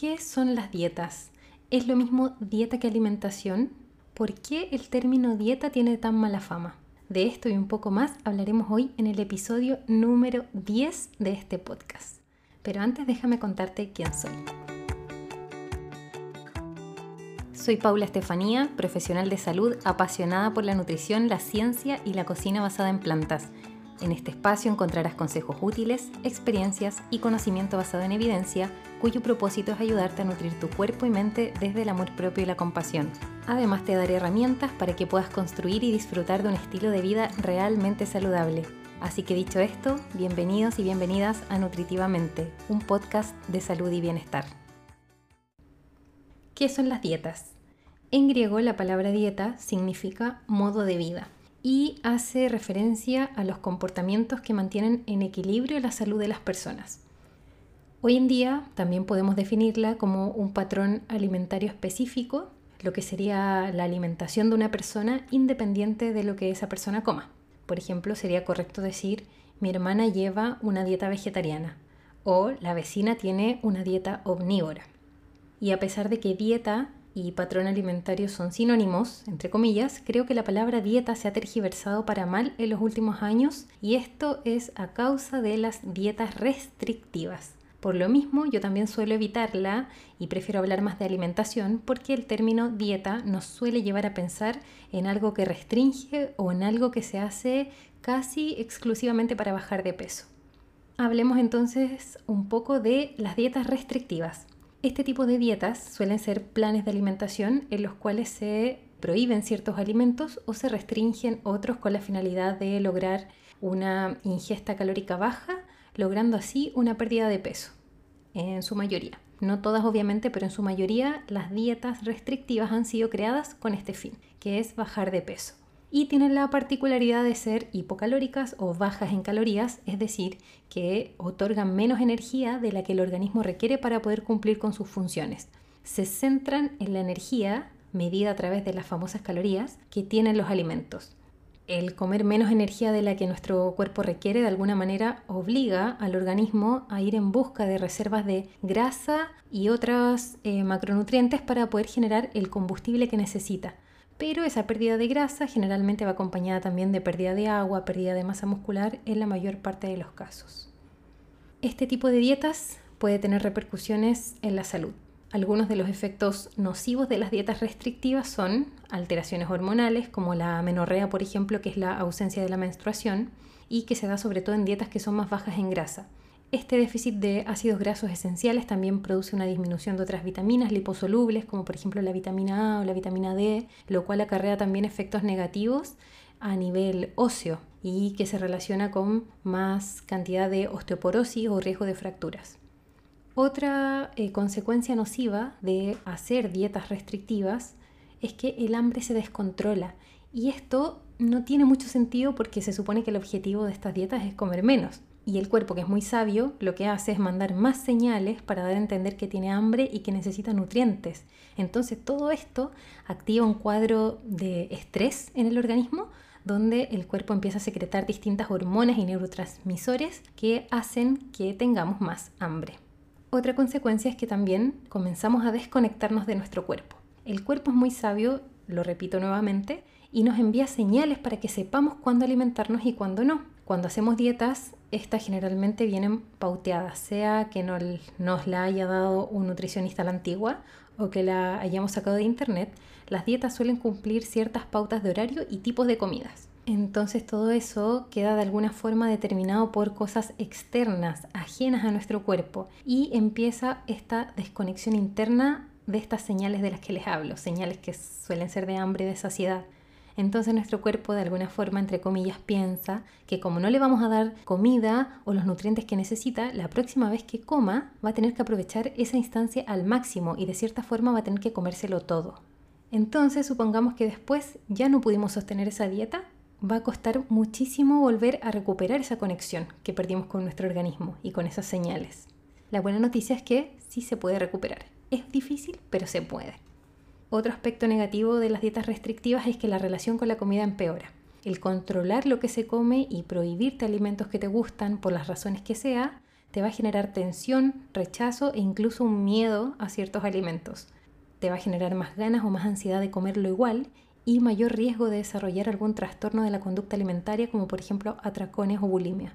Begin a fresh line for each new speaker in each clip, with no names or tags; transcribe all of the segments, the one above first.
¿Qué son las dietas? ¿Es lo mismo dieta que alimentación? ¿Por qué el término dieta tiene tan mala fama? De esto y un poco más hablaremos hoy en el episodio número 10 de este podcast. Pero antes déjame contarte quién soy. Soy Paula Estefanía, profesional de salud apasionada por la nutrición, la ciencia y la cocina basada en plantas. En este espacio encontrarás consejos útiles, experiencias y conocimiento basado en evidencia, cuyo propósito es ayudarte a nutrir tu cuerpo y mente desde el amor propio y la compasión. Además te daré herramientas para que puedas construir y disfrutar de un estilo de vida realmente saludable. Así que dicho esto, bienvenidos y bienvenidas a Nutritivamente, un podcast de salud y bienestar. ¿Qué son las dietas? En griego la palabra dieta significa modo de vida y hace referencia a los comportamientos que mantienen en equilibrio la salud de las personas. Hoy en día también podemos definirla como un patrón alimentario específico, lo que sería la alimentación de una persona independiente de lo que esa persona coma. Por ejemplo, sería correcto decir, mi hermana lleva una dieta vegetariana o la vecina tiene una dieta omnívora. Y a pesar de que dieta y patrón alimentario son sinónimos, entre comillas, creo que la palabra dieta se ha tergiversado para mal en los últimos años y esto es a causa de las dietas restrictivas. Por lo mismo, yo también suelo evitarla y prefiero hablar más de alimentación porque el término dieta nos suele llevar a pensar en algo que restringe o en algo que se hace casi exclusivamente para bajar de peso. Hablemos entonces un poco de las dietas restrictivas. Este tipo de dietas suelen ser planes de alimentación en los cuales se prohíben ciertos alimentos o se restringen otros con la finalidad de lograr una ingesta calórica baja, logrando así una pérdida de peso, en su mayoría. No todas obviamente, pero en su mayoría las dietas restrictivas han sido creadas con este fin, que es bajar de peso y tienen la particularidad de ser hipocalóricas o bajas en calorías, es decir, que otorgan menos energía de la que el organismo requiere para poder cumplir con sus funciones. Se centran en la energía medida a través de las famosas calorías que tienen los alimentos. El comer menos energía de la que nuestro cuerpo requiere de alguna manera obliga al organismo a ir en busca de reservas de grasa y otros eh, macronutrientes para poder generar el combustible que necesita pero esa pérdida de grasa generalmente va acompañada también de pérdida de agua, pérdida de masa muscular en la mayor parte de los casos. Este tipo de dietas puede tener repercusiones en la salud. Algunos de los efectos nocivos de las dietas restrictivas son alteraciones hormonales, como la amenorrea, por ejemplo, que es la ausencia de la menstruación, y que se da sobre todo en dietas que son más bajas en grasa. Este déficit de ácidos grasos esenciales también produce una disminución de otras vitaminas liposolubles, como por ejemplo la vitamina A o la vitamina D, lo cual acarrea también efectos negativos a nivel óseo y que se relaciona con más cantidad de osteoporosis o riesgo de fracturas. Otra eh, consecuencia nociva de hacer dietas restrictivas es que el hambre se descontrola y esto no tiene mucho sentido porque se supone que el objetivo de estas dietas es comer menos. Y el cuerpo, que es muy sabio, lo que hace es mandar más señales para dar a entender que tiene hambre y que necesita nutrientes. Entonces todo esto activa un cuadro de estrés en el organismo donde el cuerpo empieza a secretar distintas hormonas y neurotransmisores que hacen que tengamos más hambre. Otra consecuencia es que también comenzamos a desconectarnos de nuestro cuerpo. El cuerpo es muy sabio, lo repito nuevamente, y nos envía señales para que sepamos cuándo alimentarnos y cuándo no. Cuando hacemos dietas, estas generalmente vienen pauteadas, sea que nos la haya dado un nutricionista a la antigua o que la hayamos sacado de internet, las dietas suelen cumplir ciertas pautas de horario y tipos de comidas. Entonces todo eso queda de alguna forma determinado por cosas externas, ajenas a nuestro cuerpo, y empieza esta desconexión interna de estas señales de las que les hablo, señales que suelen ser de hambre y de saciedad. Entonces nuestro cuerpo de alguna forma, entre comillas, piensa que como no le vamos a dar comida o los nutrientes que necesita, la próxima vez que coma va a tener que aprovechar esa instancia al máximo y de cierta forma va a tener que comérselo todo. Entonces supongamos que después ya no pudimos sostener esa dieta, va a costar muchísimo volver a recuperar esa conexión que perdimos con nuestro organismo y con esas señales. La buena noticia es que sí se puede recuperar. Es difícil, pero se puede. Otro aspecto negativo de las dietas restrictivas es que la relación con la comida empeora. El controlar lo que se come y prohibirte alimentos que te gustan por las razones que sea, te va a generar tensión, rechazo e incluso un miedo a ciertos alimentos. Te va a generar más ganas o más ansiedad de comerlo igual y mayor riesgo de desarrollar algún trastorno de la conducta alimentaria como por ejemplo atracones o bulimia.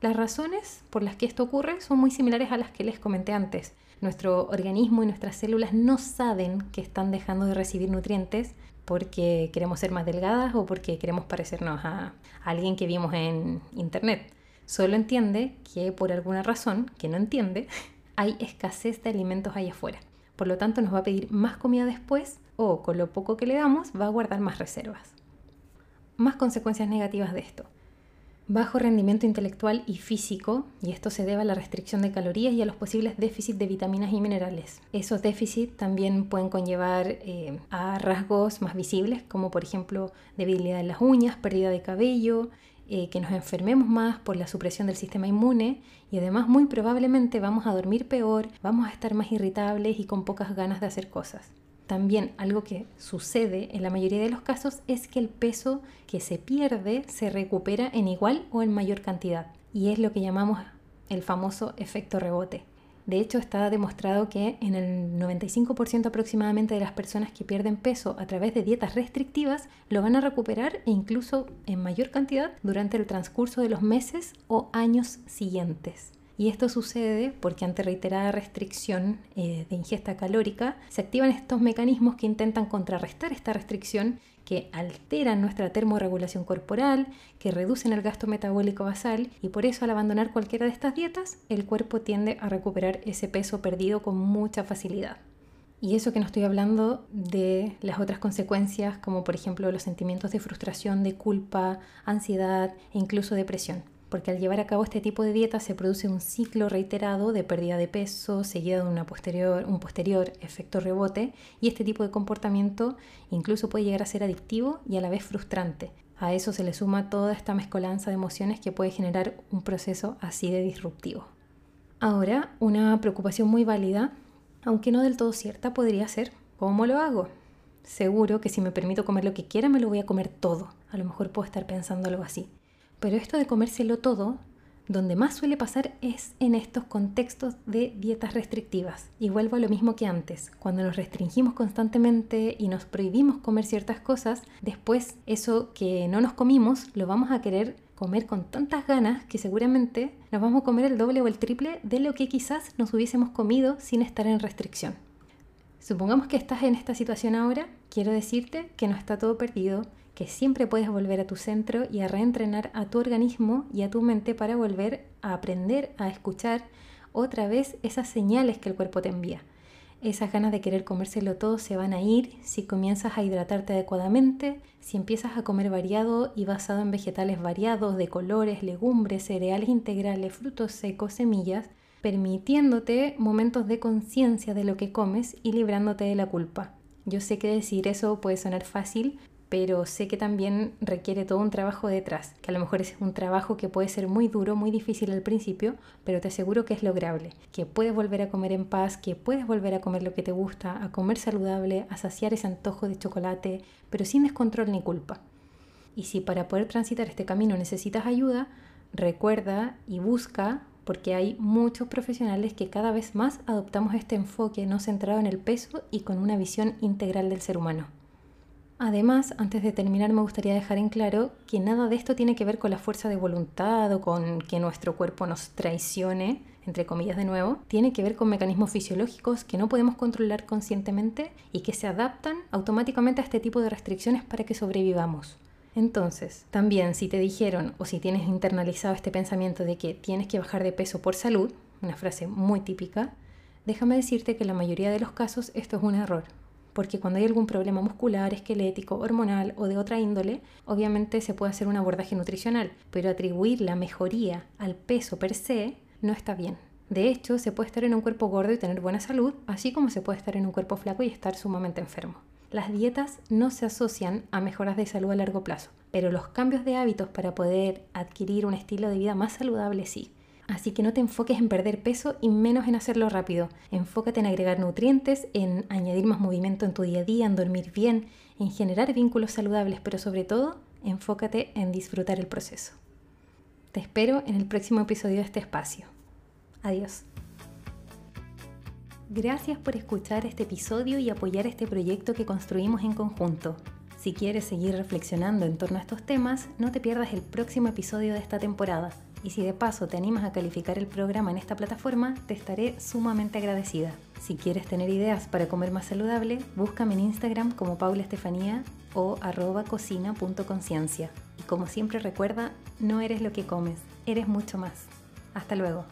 Las razones por las que esto ocurre son muy similares a las que les comenté antes. Nuestro organismo y nuestras células no saben que están dejando de recibir nutrientes porque queremos ser más delgadas o porque queremos parecernos a alguien que vimos en internet. Solo entiende que por alguna razón que no entiende hay escasez de alimentos ahí afuera. Por lo tanto nos va a pedir más comida después o con lo poco que le damos va a guardar más reservas. Más consecuencias negativas de esto. Bajo rendimiento intelectual y físico, y esto se debe a la restricción de calorías y a los posibles déficits de vitaminas y minerales. Esos déficits también pueden conllevar eh, a rasgos más visibles, como por ejemplo debilidad en las uñas, pérdida de cabello, eh, que nos enfermemos más por la supresión del sistema inmune y además muy probablemente vamos a dormir peor, vamos a estar más irritables y con pocas ganas de hacer cosas. También algo que sucede en la mayoría de los casos es que el peso que se pierde se recupera en igual o en mayor cantidad y es lo que llamamos el famoso efecto rebote. De hecho, está demostrado que en el 95% aproximadamente de las personas que pierden peso a través de dietas restrictivas lo van a recuperar e incluso en mayor cantidad durante el transcurso de los meses o años siguientes. Y esto sucede porque ante reiterada restricción eh, de ingesta calórica se activan estos mecanismos que intentan contrarrestar esta restricción que alteran nuestra termorregulación corporal, que reducen el gasto metabólico basal y por eso al abandonar cualquiera de estas dietas el cuerpo tiende a recuperar ese peso perdido con mucha facilidad. Y eso que no estoy hablando de las otras consecuencias como por ejemplo los sentimientos de frustración, de culpa, ansiedad e incluso depresión porque al llevar a cabo este tipo de dieta se produce un ciclo reiterado de pérdida de peso seguido de una posterior, un posterior efecto rebote y este tipo de comportamiento incluso puede llegar a ser adictivo y a la vez frustrante. A eso se le suma toda esta mezcolanza de emociones que puede generar un proceso así de disruptivo. Ahora, una preocupación muy válida, aunque no del todo cierta, podría ser, ¿cómo lo hago? Seguro que si me permito comer lo que quiera, me lo voy a comer todo. A lo mejor puedo estar pensando algo así. Pero esto de comérselo todo, donde más suele pasar es en estos contextos de dietas restrictivas. Y vuelvo a lo mismo que antes, cuando nos restringimos constantemente y nos prohibimos comer ciertas cosas, después eso que no nos comimos lo vamos a querer comer con tantas ganas que seguramente nos vamos a comer el doble o el triple de lo que quizás nos hubiésemos comido sin estar en restricción. Supongamos que estás en esta situación ahora, quiero decirte que no está todo perdido que siempre puedes volver a tu centro y a reentrenar a tu organismo y a tu mente para volver a aprender a escuchar otra vez esas señales que el cuerpo te envía. Esas ganas de querer comérselo todo se van a ir si comienzas a hidratarte adecuadamente, si empiezas a comer variado y basado en vegetales variados de colores, legumbres, cereales integrales, frutos secos, semillas, permitiéndote momentos de conciencia de lo que comes y librándote de la culpa. Yo sé que decir eso puede sonar fácil, pero sé que también requiere todo un trabajo detrás, que a lo mejor es un trabajo que puede ser muy duro, muy difícil al principio, pero te aseguro que es lograble, que puedes volver a comer en paz, que puedes volver a comer lo que te gusta, a comer saludable, a saciar ese antojo de chocolate, pero sin descontrol ni culpa. Y si para poder transitar este camino necesitas ayuda, recuerda y busca porque hay muchos profesionales que cada vez más adoptamos este enfoque no centrado en el peso y con una visión integral del ser humano. Además, antes de terminar, me gustaría dejar en claro que nada de esto tiene que ver con la fuerza de voluntad o con que nuestro cuerpo nos traicione, entre comillas de nuevo, tiene que ver con mecanismos fisiológicos que no podemos controlar conscientemente y que se adaptan automáticamente a este tipo de restricciones para que sobrevivamos. Entonces, también si te dijeron o si tienes internalizado este pensamiento de que tienes que bajar de peso por salud, una frase muy típica, déjame decirte que en la mayoría de los casos esto es un error porque cuando hay algún problema muscular, esquelético, hormonal o de otra índole, obviamente se puede hacer un abordaje nutricional, pero atribuir la mejoría al peso per se no está bien. De hecho, se puede estar en un cuerpo gordo y tener buena salud, así como se puede estar en un cuerpo flaco y estar sumamente enfermo. Las dietas no se asocian a mejoras de salud a largo plazo, pero los cambios de hábitos para poder adquirir un estilo de vida más saludable sí. Así que no te enfoques en perder peso y menos en hacerlo rápido. Enfócate en agregar nutrientes, en añadir más movimiento en tu día a día, en dormir bien, en generar vínculos saludables, pero sobre todo, enfócate en disfrutar el proceso. Te espero en el próximo episodio de este espacio. Adiós. Gracias por escuchar este episodio y apoyar este proyecto que construimos en conjunto. Si quieres seguir reflexionando en torno a estos temas, no te pierdas el próximo episodio de esta temporada. Y si de paso te animas a calificar el programa en esta plataforma, te estaré sumamente agradecida. Si quieres tener ideas para comer más saludable, búscame en Instagram como Paula Estefanía o arroba cocina.conciencia. Y como siempre recuerda, no eres lo que comes, eres mucho más. Hasta luego.